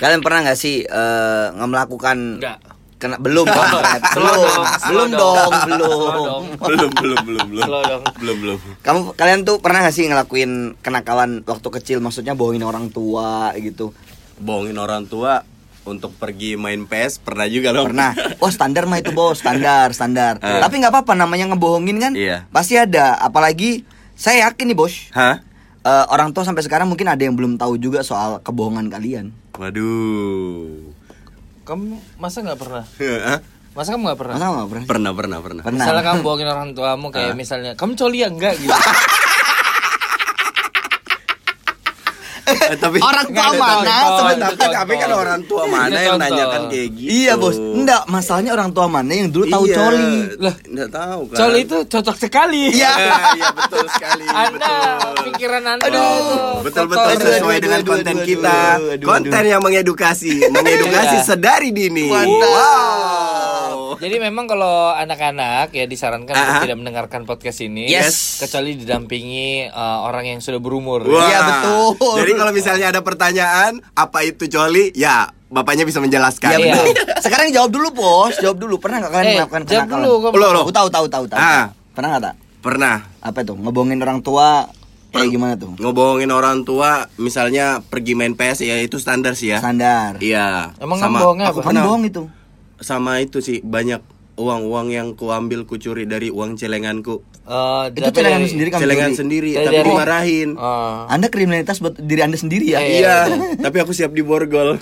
Kalian pernah nggak sih eh, nggak. melakukan Enggak. kena belum belum dong, belum. dong. belum. Dong. belum belum belum belum. Dong. belum belum. Kamu kalian tuh pernah nggak sih ngelakuin kenakalan waktu kecil? Maksudnya bohongin orang tua gitu. Bohongin orang tua untuk pergi main PS pernah juga dong. Pernah. Oh standar mah itu bos. Standar standar. Eh. tapi nggak apa-apa namanya ngebohongin kan? Iya. pasti ada. Apalagi saya yakin nih bos. Hah? Eh, orang tua sampai sekarang mungkin ada yang belum tahu juga soal kebohongan kalian waduh Kamu masa nggak pernah? Masa kamu nggak pernah? Masa pernah? pernah pernah pernah Pernah. Misalnya kamu bohongin orang tuamu kayak misalnya kamu coli ya enggak gitu. Eh, tapi Orang tua Nggak mana contoh. tapi kan orang tua mana yang nanyakan kayak gitu Iya bos, enggak masalahnya orang tua mana yang dulu tahu Iya, coli. lah enggak tahu kan Coli itu cocok sekali. Iya. iya iya betul sekali Anda betul pikiran Anda. Aduh. betul betul sesuai aduh, dengan aduh, konten aduh, kita aduh, aduh, konten aduh. yang mengedukasi mengedukasi Iya. sedari dini Mantap. wow Jadi memang kalau anak-anak ya disarankan untuk Ah. tidak mendengarkan podcast ini Yes. kecuali didampingi uh, orang yang sudah berumur. Iya, betul. Jadi kalau misalnya ada pertanyaan apa itu coli, ya bapaknya bisa menjelaskan. Iya Iya. betul. Sekarang jawab dulu bos, jawab dulu. Pernah nggak kalian Eh, melakukan jawab kenakalan? dulu, kamu. Loh, loh. Aku tahu tahu tahu tahu. Ah. Pernah nggak tak? Pernah Apa itu? Ngebohongin orang tua kayak gimana tuh? ngebohongin orang tua, misalnya pergi main PS ya itu standar sih ya. Standar. Iya. Emang sama kamu bohongnya aku apa? Kamu pernah bohong itu. Sama itu sih banyak uang-uang yang kuambil kucuri dari uang celenganku. Uh, Itu celengan dari- sendiri kamu Celengan sendiri, Dari- tapi dari- dimarahin. Uh, Anda kriminalitas buat diri Anda sendiri ya? Eh, Iya, tapi aku siap diborgol.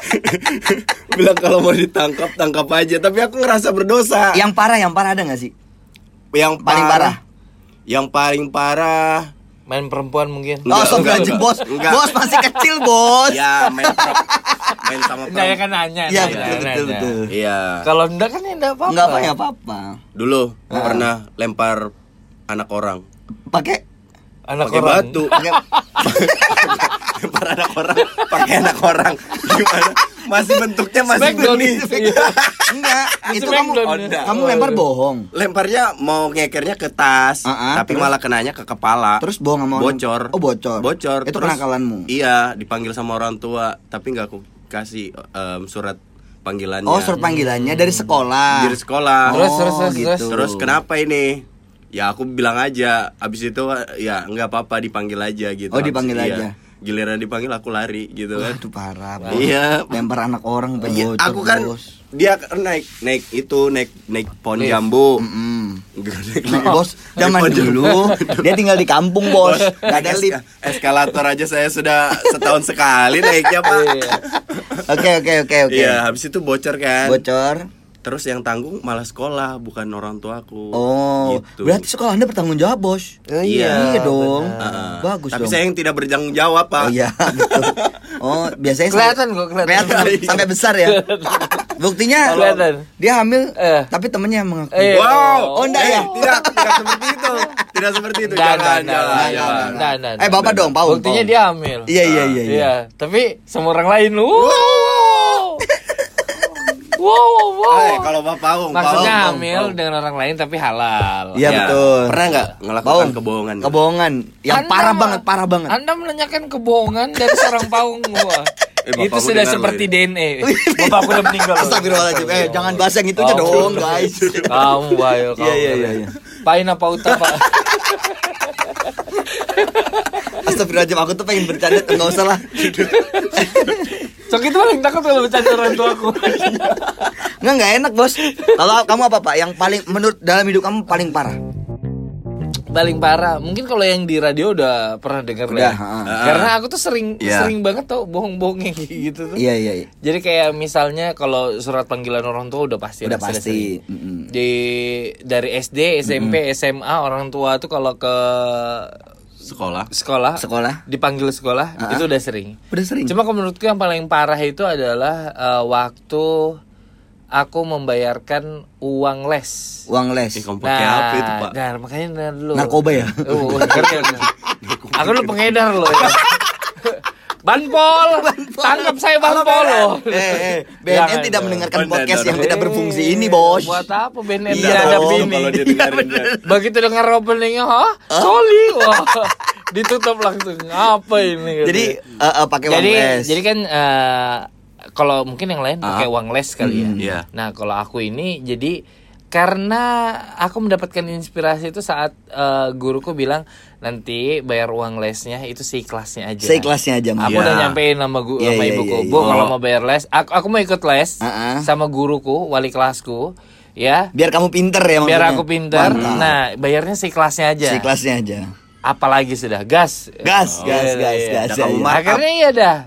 Bilang kalau mau ditangkap tangkap aja, tapi aku ngerasa berdosa. Yang parah, yang parah ada nggak sih? yang paling parah. Yang paling parah main perempuan mungkin. Oh, Enggak, astagfirullahaladzim, enggak, bos. enggak. Bos masih kecil, bos. ya main per- main sama Enggak ya perempuan. kan nanya. Iya, betul, betul. Iya. Kalau enggak kan ya enggak apa-apa. Enggak apa ya apa-apa. Dulu pernah lempar anak orang Pakai Anak pakai orang. batu. pakai lempar anak orang pakai anak orang. Gimana? Masih bentuknya masih Smackdown. benih. Iya. enggak, itu kamu. Oh, enggak. kamu lempar bohong. Lemparnya mau ngekernya ke tas, Ah, ah, tapi terus? malah kenanya ke kepala. Terus bohong sama orang- bocor. Oh, bocor. Bocor. Itu Terus- kenakalanmu. Iya, dipanggil sama orang tua, tapi nggak aku kasih em, surat panggilannya. Oh, surat panggilannya dari sekolah. Dari sekolah. Terus, Oh, terus, terus, gitu. terus. Terus kenapa ini? Ya aku bilang aja. Abis itu ya nggak apa-apa dipanggil aja gitu. Oh, dipanggil Abis- aja. Giliran dipanggil aku lari gitu kan. Waduh parah. bos. Iya. Lempar anak orang Iya, aku kan bos. dia naik naik itu naik naik pohon jambu. Mm. Naik Nah, lift. bos, zaman Naik dulu dia tinggal di kampung, bos. Gak ada Naik lift. eska- eskalator aja saya sudah setahun sekali naiknya pak. Iya. Oke, oke, oke, oke. Iya, habis itu bocor kan. Bocor. Terus yang tanggung malah sekolah, bukan orang tuaku. Oh, Gitu. berarti sekolah Anda bertanggung jawab, Bos. iya, iya dong. Heeh. Bagus Tapi dong. saya yang tidak bertanggung jawab pak. Oh iya, betul. Oh, biasanya Kelihatan kok, kelihatan. kelihatan sampai besar ya. Buktinya Kelihatan. dia hamil, Eh. tapi temennya yang mengaku. Eh. Wow, Oh, enggak ya? Tidak, tidak seperti itu. Tidak seperti itu. Jangan, jangan, jangan. Eh, Bapak dong, Paul. Buktinya dia hamil. Iya, iya, iya, iya. Iya, tapi sama orang lain. Wow. Wow, wow, Eh, wow. kalau Bapak Paung, Maksudnya Paung, hamil Paung. dengan orang lain tapi halal. Iya, Ya, betul. Pernah nggak ngelakukan Paung. kebohongan? Kebohongan yang Anda parah banget, parah banget. Anda menanyakan kebohongan dari seorang paung gua. Eh, itu sudah seperti loh DNA. Bapakku udah meninggal. Astagfirullahaladzim. Eh, jangan bahas yang itu aja Kamu- dong, guys. Kamu bayo kamu. Iya, iya, iya, iya. Pain apa uta, Pak? Astagfirullahaladzim, aku tuh pengen bercanda, enggak usah lah. Sok itu paling takut kalau bercanda orang tuaku. Enggak, enggak enak, Bos. Kalau kamu apa, Pak? Yang paling menurut dalam hidup kamu paling parah? paling parah mungkin kalau yang di radio udah pernah dengar lah Udah, ya. ha. karena aku tuh sering Iya. sering banget tau bohong-bohong kayak gitu tuh Iya, iya, iya. jadi kayak misalnya kalau surat panggilan orang tua udah pasti Udah pasti. sering. Di dari SD SMP SMA orang tua tuh kalau ke Sekolah. sekolah Sekolah. dipanggil sekolah Ah. itu udah sering Udah sering. cuma kalau menurutku yang paling parah itu adalah eh, waktu aku membayarkan uang les Uang les. Eh, pakai apa itu, Pak? Nah, makanya nah, dulu. Narkoba ya? Ngerti aku. Aku dulu pengedar loh. Ya. Banpol, tangkap saya Banpol loh. Eh, eh, BNN Jangan tidak mendengarkan Benar, podcast yang tidak berfungsi ini, Bos. Buat apa BNN Iya dong, ini? kalau dia dengerin ya. Begitu dengar openingnya, hah? Soli, wah. Ditutup langsung. Apa ini? Jadi eh, eh, pakai jadi les. jadi kan eh, kalau mungkin yang lain pakai Ah. uang les kali ya. Hmm. Iya. Nah, kalau aku ini jadi karena aku mendapatkan inspirasi itu saat eh, guruku bilang nanti bayar uang lesnya itu seikhlasnya aja. Seikhlasnya aja, Mas. Aku udah Iya. nyampein sama gu Iya, sama iya, ibuku, iya, Bu iya. kalau Oh. mau bayar les, aku aku mau ikut les Ah, ah. sama guruku, wali kelasku, ya. Biar kamu pinter ya Biar aku pintar. Mantap. Nah, bayarnya seikhlasnya aja. Seikhlasnya aja. Apalagi sudah gas. Gas, Oh, gas, iya, gas, iya. gas. Udah kamu iya. markup. Akhirnya iya dah.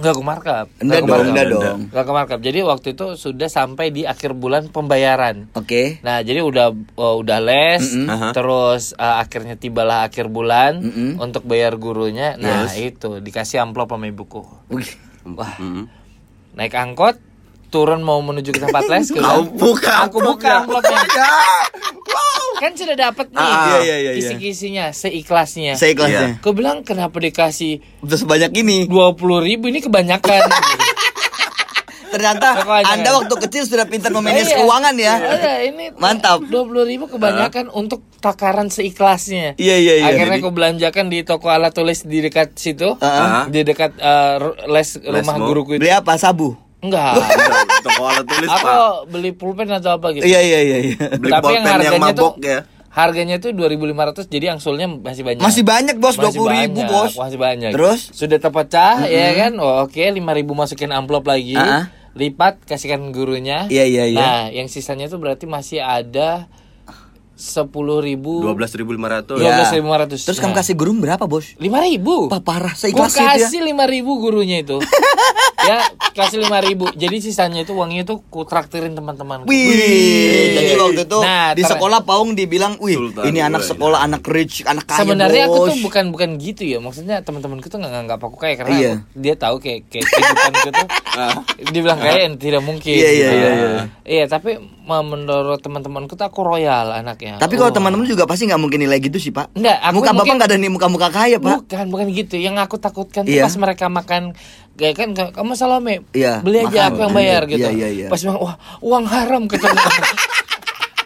Enggak dong, markup. enggak Enggak. dong. Nggak ke markup. Jadi waktu itu sudah sampai di akhir bulan pembayaran. Oke. Nah, jadi udah oh, udah les, Mm-mm. Aha. terus uh, akhirnya tibalah akhir bulan Mm-mm. untuk bayar gurunya. Nah, Yes. itu dikasih amplop sama ibuku. Wih. Wah, Mm. naik angkot, turun mau menuju ke tempat les, aku Kau buka aku buka amplopnya. Kan sudah dapat nih Ah, iya, iya, iya, iya. kisi-kisinya seikhlasnya. Seikhlasnya. Aku bilang kenapa dikasih Udah sebanyak ini. dua puluh ribu ini kebanyakan. Ternyata Makanya. Anda waktu kecil sudah pintar memanage Iya. keuangan ya. Iya, ini Mantap. Dua puluh ribu kebanyakan untuk takaran seikhlasnya. Iya, iya, iya. Akhirnya Jadi- aku belanjakan di toko alat tulis di dekat situ, Ah. di dekat eh, ru- les rumah Lesmu? guruku itu. Beli apa? Sabu. Enggak. Toko alat tulis aku pak. beli pulpen atau apa gitu. Iya, iya, iya, iya. Beli Tapi yang pulpen yang harganya mabok tuh ya. harganya tuh 2500 jadi angsulnya masih banyak. Masih banyak, Bos. Masih 20 ribu, banyak, Bos. Masih banyak. Terus? sudah terpecah ya kan? Oh, oke, 5000 masukin amplop lagi. Ah, ah. Lipat kasihkan gurunya. Iya, iya, iya. Nah, yang sisanya tuh berarti masih ada 10.000 Dua belas ribu lima ratus. Iya. 12.500. Terus kamu kasih guru berapa, Bos? 5000. Wah, parah. Gue Seikhlasnya dia. kasih 5000 gurunya itu. ya, kasih 5000. Jadi sisanya itu uangnya itu ku traktirin teman-teman. Wih, jadi waktu itu Nah, di sekolah Paung dibilang, wih, Sultan ini anak gue, sekolah, anak rich, anak kaya, Sebenarnya aku bos." tuh bukan bukan gitu ya. Maksudnya teman-temanku tuh nggak nganggap aku kaya karena Iya. aku- dia tahu kayak kayak kehidupanku tuh dibilang kaya tidak mungkin. Iya, iya, gitu. iya, iya. Iya, tapi menurut teman-temanku tuh aku royal anaknya. Tapi kalau Oh. teman-teman juga pasti nggak mungkin nilai gitu sih, Pak. Enggak, aku muka bapak mungkin- nggak ada nih muka-muka kaya, Pak. Bukan, bukan gitu. Yang aku takutkan tuh Iya. pas mereka makan kayak kan ka- kamu Salome, Iya, beli aja makan. aku yang bayar Iya, gitu. iya, iya. Pas bilang, wah uang haram ketemu.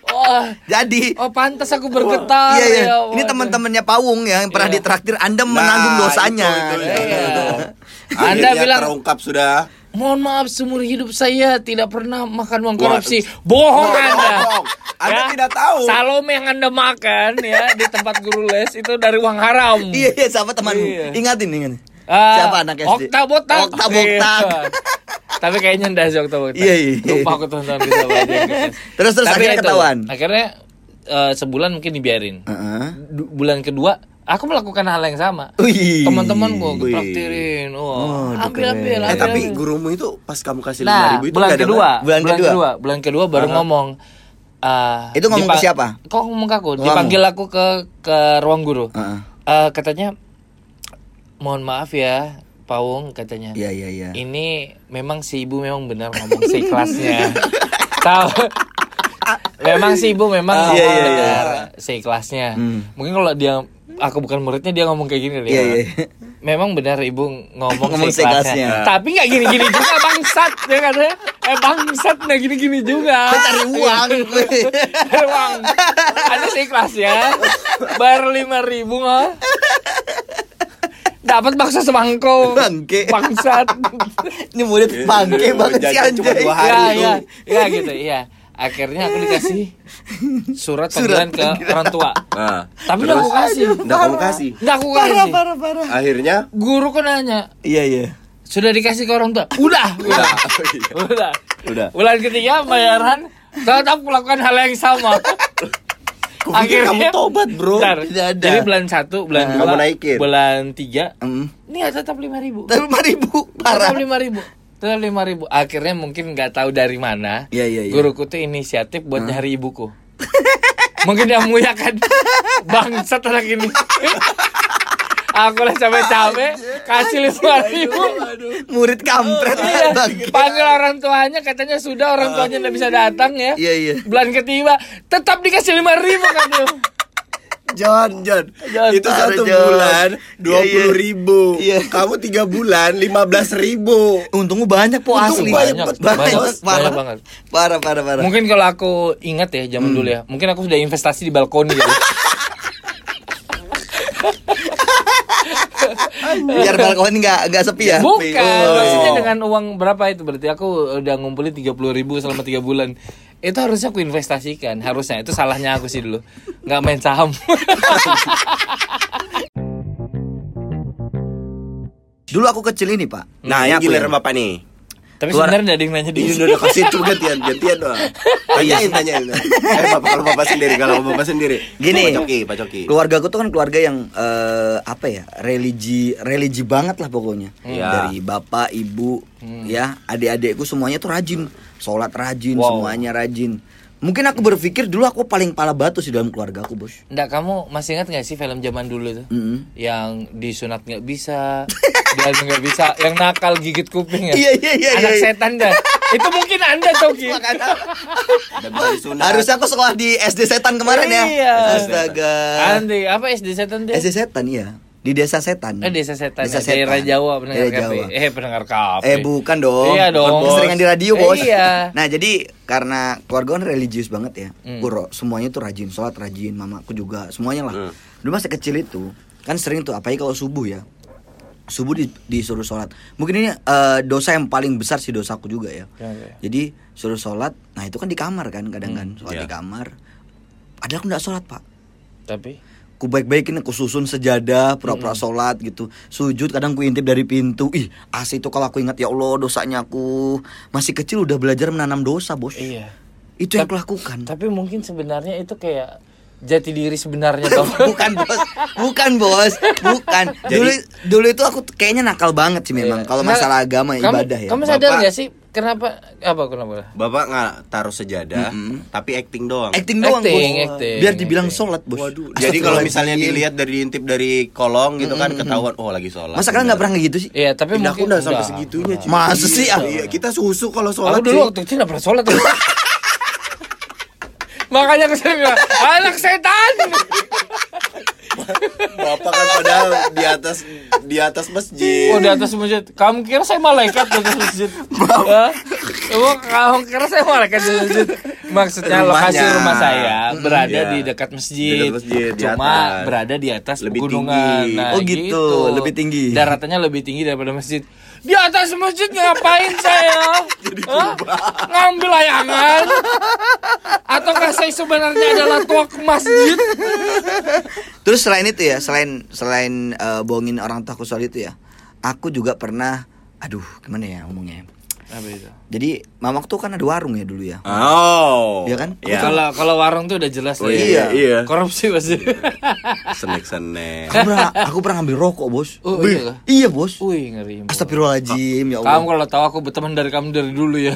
wah, Jadi oh pantas aku bergetar. Iya, iya. ya, Ini teman-temannya Paung ya, yang pernah Iya. ditraktir Anda Nah, menanggung dosanya. itu, itu, itu. Iya. Anda Anda bilang terungkap sudah. Mohon maaf seumur hidup saya tidak pernah makan uang korupsi. Bohong Anda. Bohong. Anda Ya, tidak tahu. Salome yang Anda makan ya di tempat guru les itu dari uang haram. Iya, iya, siapa temanmu? Iya. Ingatin, ingatin. Ah, Siapa anak SD? Okta botak. Okta botak. Iya. Tapi kayaknya ndak sih Okta botak. Iya, iya. Lupa aku tonton gitu. Terus terus Tapi akhirnya itu, ketahuan. Akhirnya eh, sebulan mungkin dibiarin. Heeh. Du- bulan kedua aku melakukan hal yang sama. Teman-teman gua Wih. traktirin. Oh, Oh, ambil keren. ambil, Eh ambil. tapi ambil. gurumu itu pas kamu kasih lima Nah, ribu itu bulan kedua, Bulan kedua. bulan kedua baru ngomong. ah, Itu ngomong ke siapa? Kok ngomong ke aku? Dipanggil aku ke ke ruang guru. Heeh. Eh, katanya, mohon maaf ya, Paung katanya. Iya, iya, iya. Ini memang si ibu memang benar ngomong seikhlasnya. Tahu? memang si ibu memang Ah, ngomong iya, iya, benar seikhlasnya. Hmm. Mungkin kalau dia aku bukan muridnya dia ngomong kayak gini. Iya, iya. Memang benar ibu ngomong, Ngomong seikhlasnya. seikhlasnya. Tapi nggak gini-gini juga bangsat dia katanya. Eh bangsat nggak gini-gini juga. Cari uang. Cari uang. Ada seikhlasnya. Bayar lima ribu nggak? Dapat bakso semangkuk. Bangke. Bangsat. Ini murid bangke banget si Jajan cuma anjay. dua hari. Iya, tuh. iya. Iya gitu, iya. Akhirnya aku dikasih surat panggilan ke orang tua. Nah, Tapi nggak aku kasih. Nggak kamu kasih. Nggak aku Parah, kasih. parah, parah. Akhirnya Guru kok nanya, Iya, iya. sudah dikasih ke orang tua? Udah, udah. Udah. Udah. Bulan ketiga bayaran tetap melakukan hal yang sama. Kupikir kamu tobat, bro. Bentar. Tidak ada. Jadi bulan satu, bulan Nah. dua, Kamu naikin. bulan tiga, Hmm. ini tetap lima ribu. Tapi lima ribu parah. Tetap lima ribu. Tetap lima ribu. Akhirnya mungkin nggak tahu dari mana. Iya, iya, iya. Guruku tuh inisiatif buat nyari ibuku. mungkin dia muyakan bangsat anak ini. Aku lah capek-capek kasih lima ribu. Murid kampret Iya, panggil orang tuanya katanya sudah orang tuanya nggak bisa datang ya. Iya, iya. Bulan ketiga tetap dikasih lima ribu kan tuh. John, John, John, itu satu John. bulan Iya, dua puluh ribu. Iya. Kamu tiga bulan lima belas ribu. Untungmu banyak po Untung asli. banyak, banyak, banyak, banyak, parah. banyak banget. Parah, parah, parah. Mungkin kalau aku ingat ya zaman dulu ya, mungkin aku sudah investasi di balkoni ya. Biar balkon nggak nggak sepi ya. Bukan, Oh. maksudnya dengan uang berapa itu berarti aku udah ngumpulin 30 ribu selama tiga bulan. Itu harusnya aku investasikan, harusnya itu salahnya aku sih dulu, nggak main saham. Dulu aku kecil ini, Pak. Nah, yang giliran bapak nih. Tapi Keluar- sebenarnya ada yang nanya di Ini udah kasih itu gantian, gantian doang. Tanyain, tanyain. Eh, bapak kalau bapak sendiri, kalau bapak sendiri. Gini. Pak Coki, Pak Coki. Keluarga aku tuh kan keluarga yang eh, apa ya religi religi banget lah pokoknya Iya. dari bapak ibu ya adik-adikku semuanya tuh rajin sholat rajin Wow. semuanya rajin mungkin aku berpikir dulu aku paling pala batu sih dalam keluarga aku bos Nggak, kamu masih ingat nggak sih film zaman dulu tuh? Mm-mm. Yang disunat nggak bisa, dan nggak bisa, yang nakal gigit kuping ya? Iya, iya, iya, Anak iya. setan dah. Itu mungkin anda Coki. Bisa disunat. harusnya aku sekolah di SD setan kemarin ya Iya. astaga Andi, apa SD setan dia? SD setan iya di desa setan Eh desa setan, Desa ya, daerah setan. Jawa pendengar Daerah. Jawa. Eh pendengar KP. Eh bukan dong. Iya dong. Bukan Keseringan di radio Eh, bos. iya. Nah jadi karena keluarga kan religius banget ya. Hmm. Guru semuanya tuh rajin sholat rajin, mamaku juga semuanya lah. Hmm. Dulu masih kecil itu kan sering tuh apalagi kalau subuh ya. Subuh di- disuruh sholat. Mungkin ini eh, dosa yang paling besar sih dosaku juga ya. Ya, ya. Jadi suruh sholat, nah itu kan di kamar kan kadang kan sholat Iya. di kamar. Ada aku nggak sholat pak. Tapi ku baik-baikin aku susun sejadah pura-pura sholat gitu. Sujud kadang ku intip dari pintu. Ih asli itu kalau aku ingat ya Allah dosanya aku. Masih kecil udah belajar menanam dosa bos. Iya. itu yang aku lakukan. Tapi mungkin sebenarnya itu kayak jati diri sebenarnya tau. bukan bos. Bukan bos. Bukan. Dulu dulu itu aku kayaknya nakal banget sih memang Iya. kalau Nah, masalah agama kamu- ibadah ya. Kamu sadar Bapak- sih kenapa apa kenapa? Bapak nggak taruh sejadah, tapi acting doang. acting doang Acting, bos acting, biar dibilang acting. sholat bos Waduh. Jadi kalau misalnya dilihat dari intip dari kolong gitu kan ketahuan oh lagi sholat. masa kalian nggak pernah gitu sih Iya, tapi Pindah aku mungkin udah sampai segitunya cuy. Masa sih, ah? Iya, kita susu kalau Aku sholat dulu sih. waktu kecil nggak pernah sholat. Makanya aku sering bilang, anak setan. Bapak kan padahal di atas di atas masjid. Oh di atas masjid. Kamu kira saya malaikat di atas masjid? Hah? Emang kamu kira saya malaikat di masjid? Maksudnya Rumahnya. lokasi rumah saya berada Iya. di dekat masjid. Dekat masjid, di Cuma atas. berada di atas Lebih pegunungan. tinggi. Nah, Oh, gitu. Lebih tinggi. Daratannya lebih tinggi daripada masjid. Di atas masjid ngapain saya? Hah? Ngambil layangan? Ataukah saya sebenarnya adalah tua ke masjid? Terus selain itu ya, selain selain eh, bohongin orang tua aku soal itu ya, aku juga pernah, aduh gimana ya ngomongnya. Apa itu? Jadi mamaku tuh kan ada warung ya dulu ya. Oh. Iya kan? Iya. Kalau kalau warung tuh udah jelas Oh, ya. iya, iya. Korupsi pasti. Senek-senek. Aku pernah, aku pernah ngambil rokok bos. Oh, iya kah? iya bos. Wih ngeri. Astagfirullahaladzim ya Kamu Allah. kalau tahu aku berteman dari kamu dari dulu ya.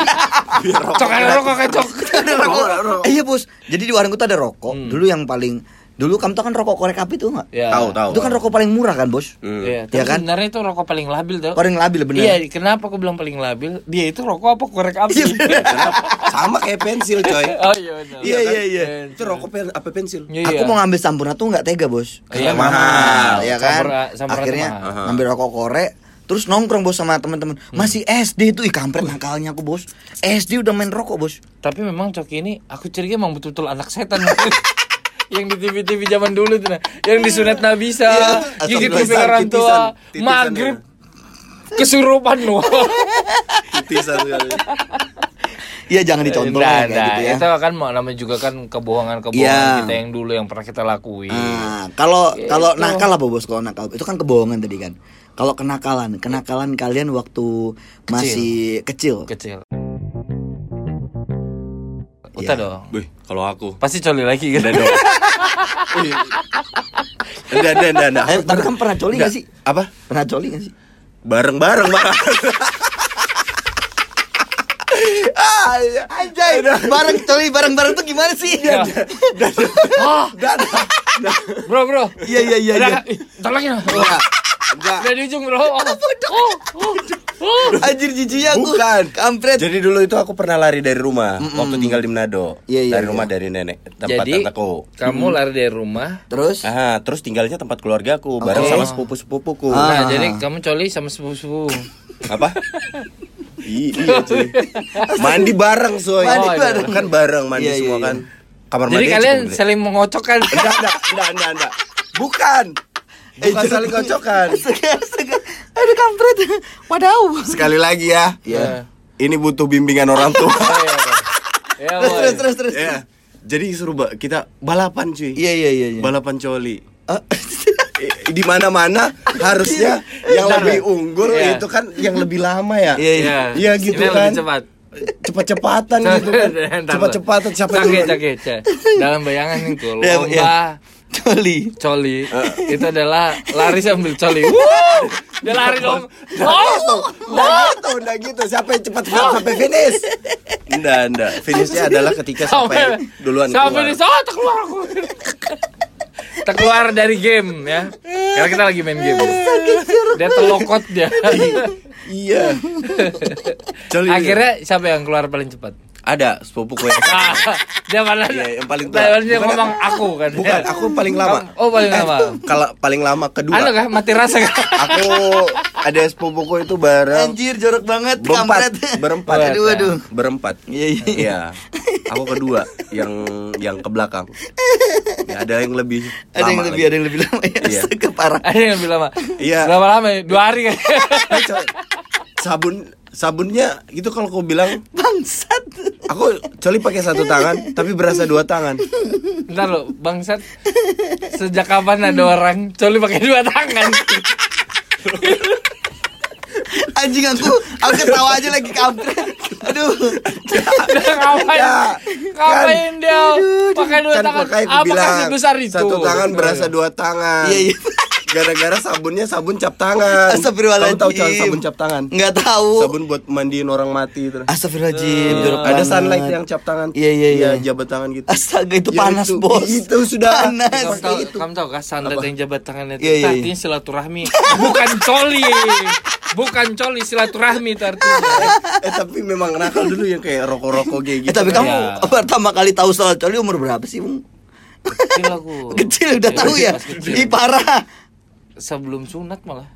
Biar rokok Cok ada rokok cok. Ada rokok. Iya bos. Jadi di warungku tuh ada rokok. Hmm. Dulu yang paling dulu kamu tau kan rokok korek api tuh nggak? Ya. Tahu, tahu. Itu kan rokok paling murah kan bos. Hmm. Iya, Iya tapi kan? sebenarnya itu rokok paling labil tuh. Paling labil bener. Iya, kenapa aku bilang paling labil? Dia itu rokok apa korek api? Kenapa? Sama kayak pensil coy. oh iya benar. Iya, iya, iya. Itu rokok pen, apa pensil? Iya, Aku iya. mau ngambil sampurna tuh nggak tega bos. Iya, Karena mahal. ya kan. Sampurna- sampurna Akhirnya mahal. Aha. ngambil rokok korek. Terus nongkrong bos sama teman-teman. Hmm. Masih SD tuh, ih kampret nakalnya aku bos. SD udah main rokok bos. Tapi memang Coki ini aku curiga emang betul-betul anak setan. yang di TV-TV zaman dulu tuh nah. yang disunat Nabisa, Iya. gigit kuping orang tua, maghrib kesurupan loh. Titisan kali. Iya jangan dicontoh Nah, kayak nah, gitu ya. Itu kan mau- namanya juga kan kebohongan-kebohongan Iya. kita yang dulu yang pernah kita lakuin. Nah, kalau Gitu. kalau nakal apa bos? Kalau nakal itu kan kebohongan tadi kan. Kalau kenakalan, kenakalan kalian waktu masih kecil. Kecil. Iya. Uta dong. Wih, kalau aku. Pasti coli lagi kan? Udah dong. Enggak, enggak, enggak, enggak. Eh, tapi kan pernah coli Enggak. gak sih? Apa? Pernah coli gak sih? Bareng-bareng, Pak. Ah, anjay. Bareng coli bareng-bareng tuh gimana sih? Ya. Oh, bro bro. Iya, iya, iya, Udah, nah. Enggak. Udah di ujung bro. Oh, oh, oh. Anjir jijiknya aku. Bukan. Kampret. Jadi dulu itu aku pernah lari dari rumah waktu tinggal di Manado. Iya, iya, dari iya. rumah dari nenek tempat Jadi tanteku. kamu lari dari rumah. Terus Ah, terus tinggalnya tempat keluargaku bareng Oke. sama sepupu-sepupuku. Nah, Ah. jadi kamu coli sama sepupu-sepupu. Apa? Iya cuy. Mandi bareng soy. Mandi Oh, iya. bareng. Kan bareng mandi Iya, iya, semua iya. kan. Kamar Jadi mandi kalian saling mengocokkan. Enggak, enggak, enggak, enggak, enggak. Bukan. Bukan Eh, saling kocokan. Astaga, astaga. Aduh kampret. Wadaw. Sekali lagi ya. Iya. Ini butuh bimbingan orang tua. Ya, Terus boy. terus terus terus. Iya. Jadi suruh ba- kita balapan cuy. Iya iya iya. iya. Balapan coli. I- di mana-mana harusnya yang Bentar, lebih unggul Iya. itu kan yang lebih lama ya. Iya iya. Iya, gitu Ini kan. Lebih cepat. Cepat-cepatan gitu kan. Cepat-cepatan siapa Cake, cake. Dalam bayangan itu Iya, lomba Coli. coli itu adalah lari sambil coli. Wuh! Dia lari dong. Oh! Nggak gitu, nggak gitu. Siapa yang cepat cepat sampai finish? Nggak, nggak. Finishnya adalah ketika sampai duluan sampai keluar. sana keluar aku. Terkeluar dari game ya. Karena kita lagi main game. Dia terlokot dia. Iya. Coli. Akhirnya siapa yang keluar paling cepat? Ada sepupuku yang Ah, dia mana? Iya, yang paling tua. Dia ngomong aku kan. Bukan, aku paling lama. Oh, paling lama. Kalau paling lama kedua. Anu kah mati rasa kah? Aku ada sepupuku itu bareng Anjir jorok banget berempat, berempat. Aduh aduh. Berempat. Iya iya. Iya. Aku kedua yang yang ke belakang. Ya, ada yang lebih Ada yang lama lebih lagi. ada yang lebih lama ya. Iya. Parah. Ada yang lebih lama. Iya. Berapa lama ya? Dua hari kan? Sabun sabunnya itu kalau aku bilang Bangsat. aku coli pakai satu tangan tapi berasa dua tangan. Bentar lo, bangsat. Sejak kapan ada orang coli pakai dua tangan? Anjing aku aku ketawa aja lagi kampret. Aduh. Ngapain? Ya, ngapain dia pakai dua kan tangan? Apakah sebesar itu? satu tangan berasa dua tangan. Iya iya. Gara-gara sabunnya sabun cap tangan. Astagfirullahaladzim. Kamu tahu cara sabun cap tangan? Enggak tahu. Sabun buat mandiin orang mati itu. Astagfirullahaladzim. jorok Ada sunlight yang cap tangan. Iya, iya, iya. jabat tangan gitu. Astaga itu Ya, panas itu- bos. Itu sudah panas. Kamu tahu, itu. kamu tahu kan standar yang jabat tangan itu Iya, iya, artinya silaturahmi, bukan coli, bukan coli silaturahmi itu artinya. eh tapi memang nakal dulu yang kayak rokok-rokok kayak gitu. Eh, tapi kan. kamu Iya. pertama kali tahu soal coli umur berapa sih, Bung? Kecil aku. Kecil udah Iya, tahu ya. pas kecil. Ih parah. Sebelum sunat malah.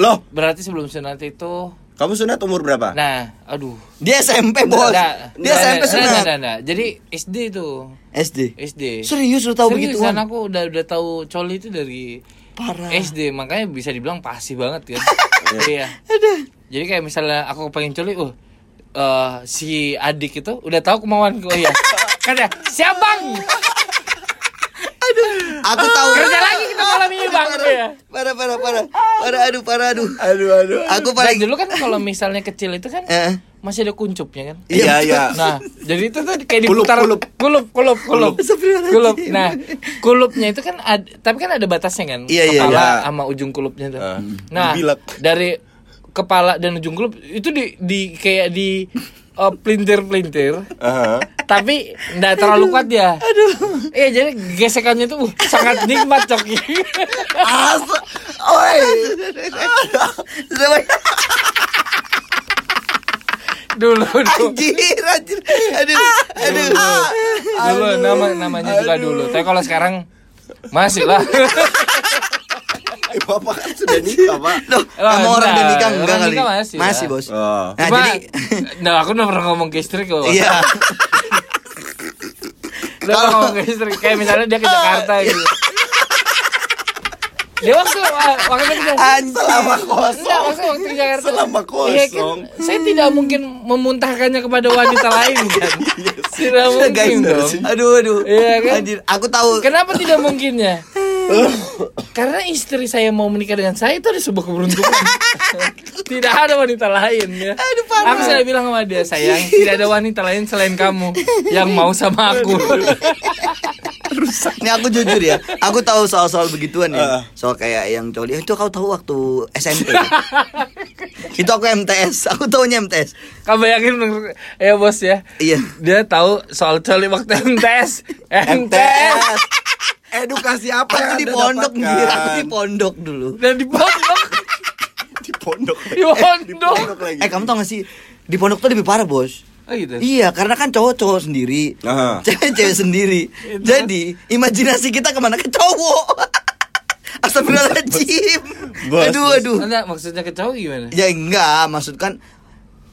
Loh, Berarti sebelum sunat itu kamu sunat umur berapa? Nah, aduh. Dia SMP, Bos. Nggak, Dia nggak, SMP nggak, sunat. nggak, nggak, nggak. Jadi SD itu. SD. SD. Serius lu tahu Serius, begituan? dan aku udah udah tahu coli itu dari Parah. SD, makanya bisa dibilang pasti banget kan. iya. Jadi kayak misalnya aku pengen coli, uh eh, si adik itu udah tahu kemauanku iya. Kan ya, siap bang, Aku tahu. kerja lagi kita malam ini bang. Parah, Iya. parah, parah, parah. Parah, aduh, parah, aduh. Aduh, aduh. Aku Dan paling dulu kan kalau misalnya kecil itu kan Eh. masih ada kuncupnya kan. Iya, iya. Nah, jadi itu tuh kayak diputar kulup. kulup, kulup, kulup. Kulup. Nah, kulupnya itu kan ada, tapi kan ada batasnya kan. Iya, iya, kepala iya. sama ujung kulupnya tuh. Ah, nah, dari kepala dan ujung kulup itu di di kayak di uh, pelintir-pelintir. Aha. Tapi nggak terlalu kuat ya. Aduh. Iya, jadi gesekannya tuh uh, sangat nikmat coki. As Oi. dulu dulu. Anjir, anjir. Aduh, aduh. Dulu nama namanya juga dulu. Tapi kalau sekarang masih lah. Eh, Bapak kan sudah nikah, Pak. Loh, Lah, kamu orang enggak. udah nikah enggak kali? nikah masih, Masih. Bos. Oh. Nah, Cuma, jadi nah aku udah pernah ngomong ke istri kok. iya. Udah pernah ngomong ke istri kayak misalnya dia ke Jakarta gitu. Dia waktu waktu itu. Selama Enggak, kosong. waktu waktu ke Jakarta. Selama Iya kan, kosong. saya tidak mungkin memuntahkannya kepada wanita lain kan. Tidak mungkin Guys, dong. aduh, aduh. Iya kan? Anjir, aku tahu. Kenapa tidak mungkinnya? Karena istri saya mau menikah dengan saya itu ada sebuah keberuntungan. tidak ada wanita lain ya. Aduh, parah. Aku sudah bilang sama dia, sayang, tidak ada wanita lain selain kamu yang mau sama aku. Ini aku jujur ya, aku tahu soal-soal begituan ya. Soal kayak yang coli itu kau tahu waktu SMP. itu aku MTS, aku tahunya MTS. Kamu yakin ya bos ya? Iya. Dia tahu soal coli waktu MTS. MTS. Edukasi apa Aku yang di pondok? Mir, aku di pondok dulu. Dan di pondok. Di pondok. Di pondok. Pondok lagi. Eh kamu tau gak sih di pondok tuh lebih parah bos. Oh gitu. Iya, karena kan cowok-cowok sendiri, cewek-cewek sendiri. Jadi imajinasi kita ke mana ke cowok. Astagfirullahaladzim. Bos, Aduh, bos. aduh. Enggak, maksudnya ke cowok gimana? Ya enggak, maksud kan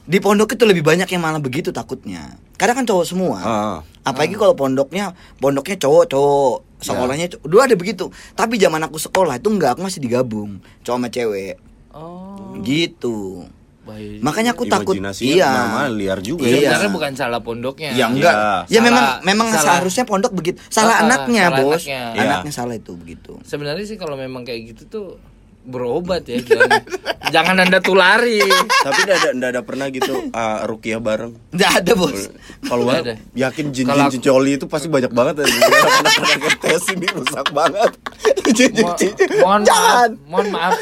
di pondok itu lebih banyak yang malah begitu takutnya. Karena kan cowok semua. Ah. Apalagi kalau pondoknya pondoknya cowok-cowok, sekolahnya cowok. Dulu ada begitu. Tapi zaman aku sekolah itu enggak, aku masih digabung cowok sama cewek. Oh, Gitu. Baik. Makanya aku takut iya. ke mana-mana, liar juga Iya. ya. Sebenarnya bukan salah pondoknya. Ya enggak. Iya. Ya memang Salah- memang salah. seharusnya pondok begitu. Salah Ah, anaknya, salah Bos. anaknya. Iya. Anaknya salah itu begitu. Sebenarnya sih kalau memang kayak gitu tuh berobat ya jangan, jangan anda tulari Tapi enggak ada enggak ada pernah gitu ah, rukiah bareng. Enggak ada, Bos. Kalau ada. yakin jin Kalau jin coli itu pasti banyak banget ya. Pernah ngetes ini rusak banget. Jin jin Mo- jin. mohon maaf mohon maaf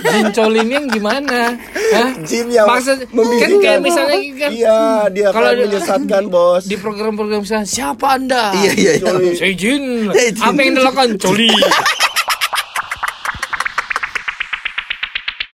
jincol ini yang gimana Hah? Jin yang maksud kan kayak misalnya kan Iya, dia Kalau akan di- menyesatkan, Bos. di program-program misalnya siapa anda Iya, iya, iya. Coli. jin Saya jin. apa yang dilakukan coli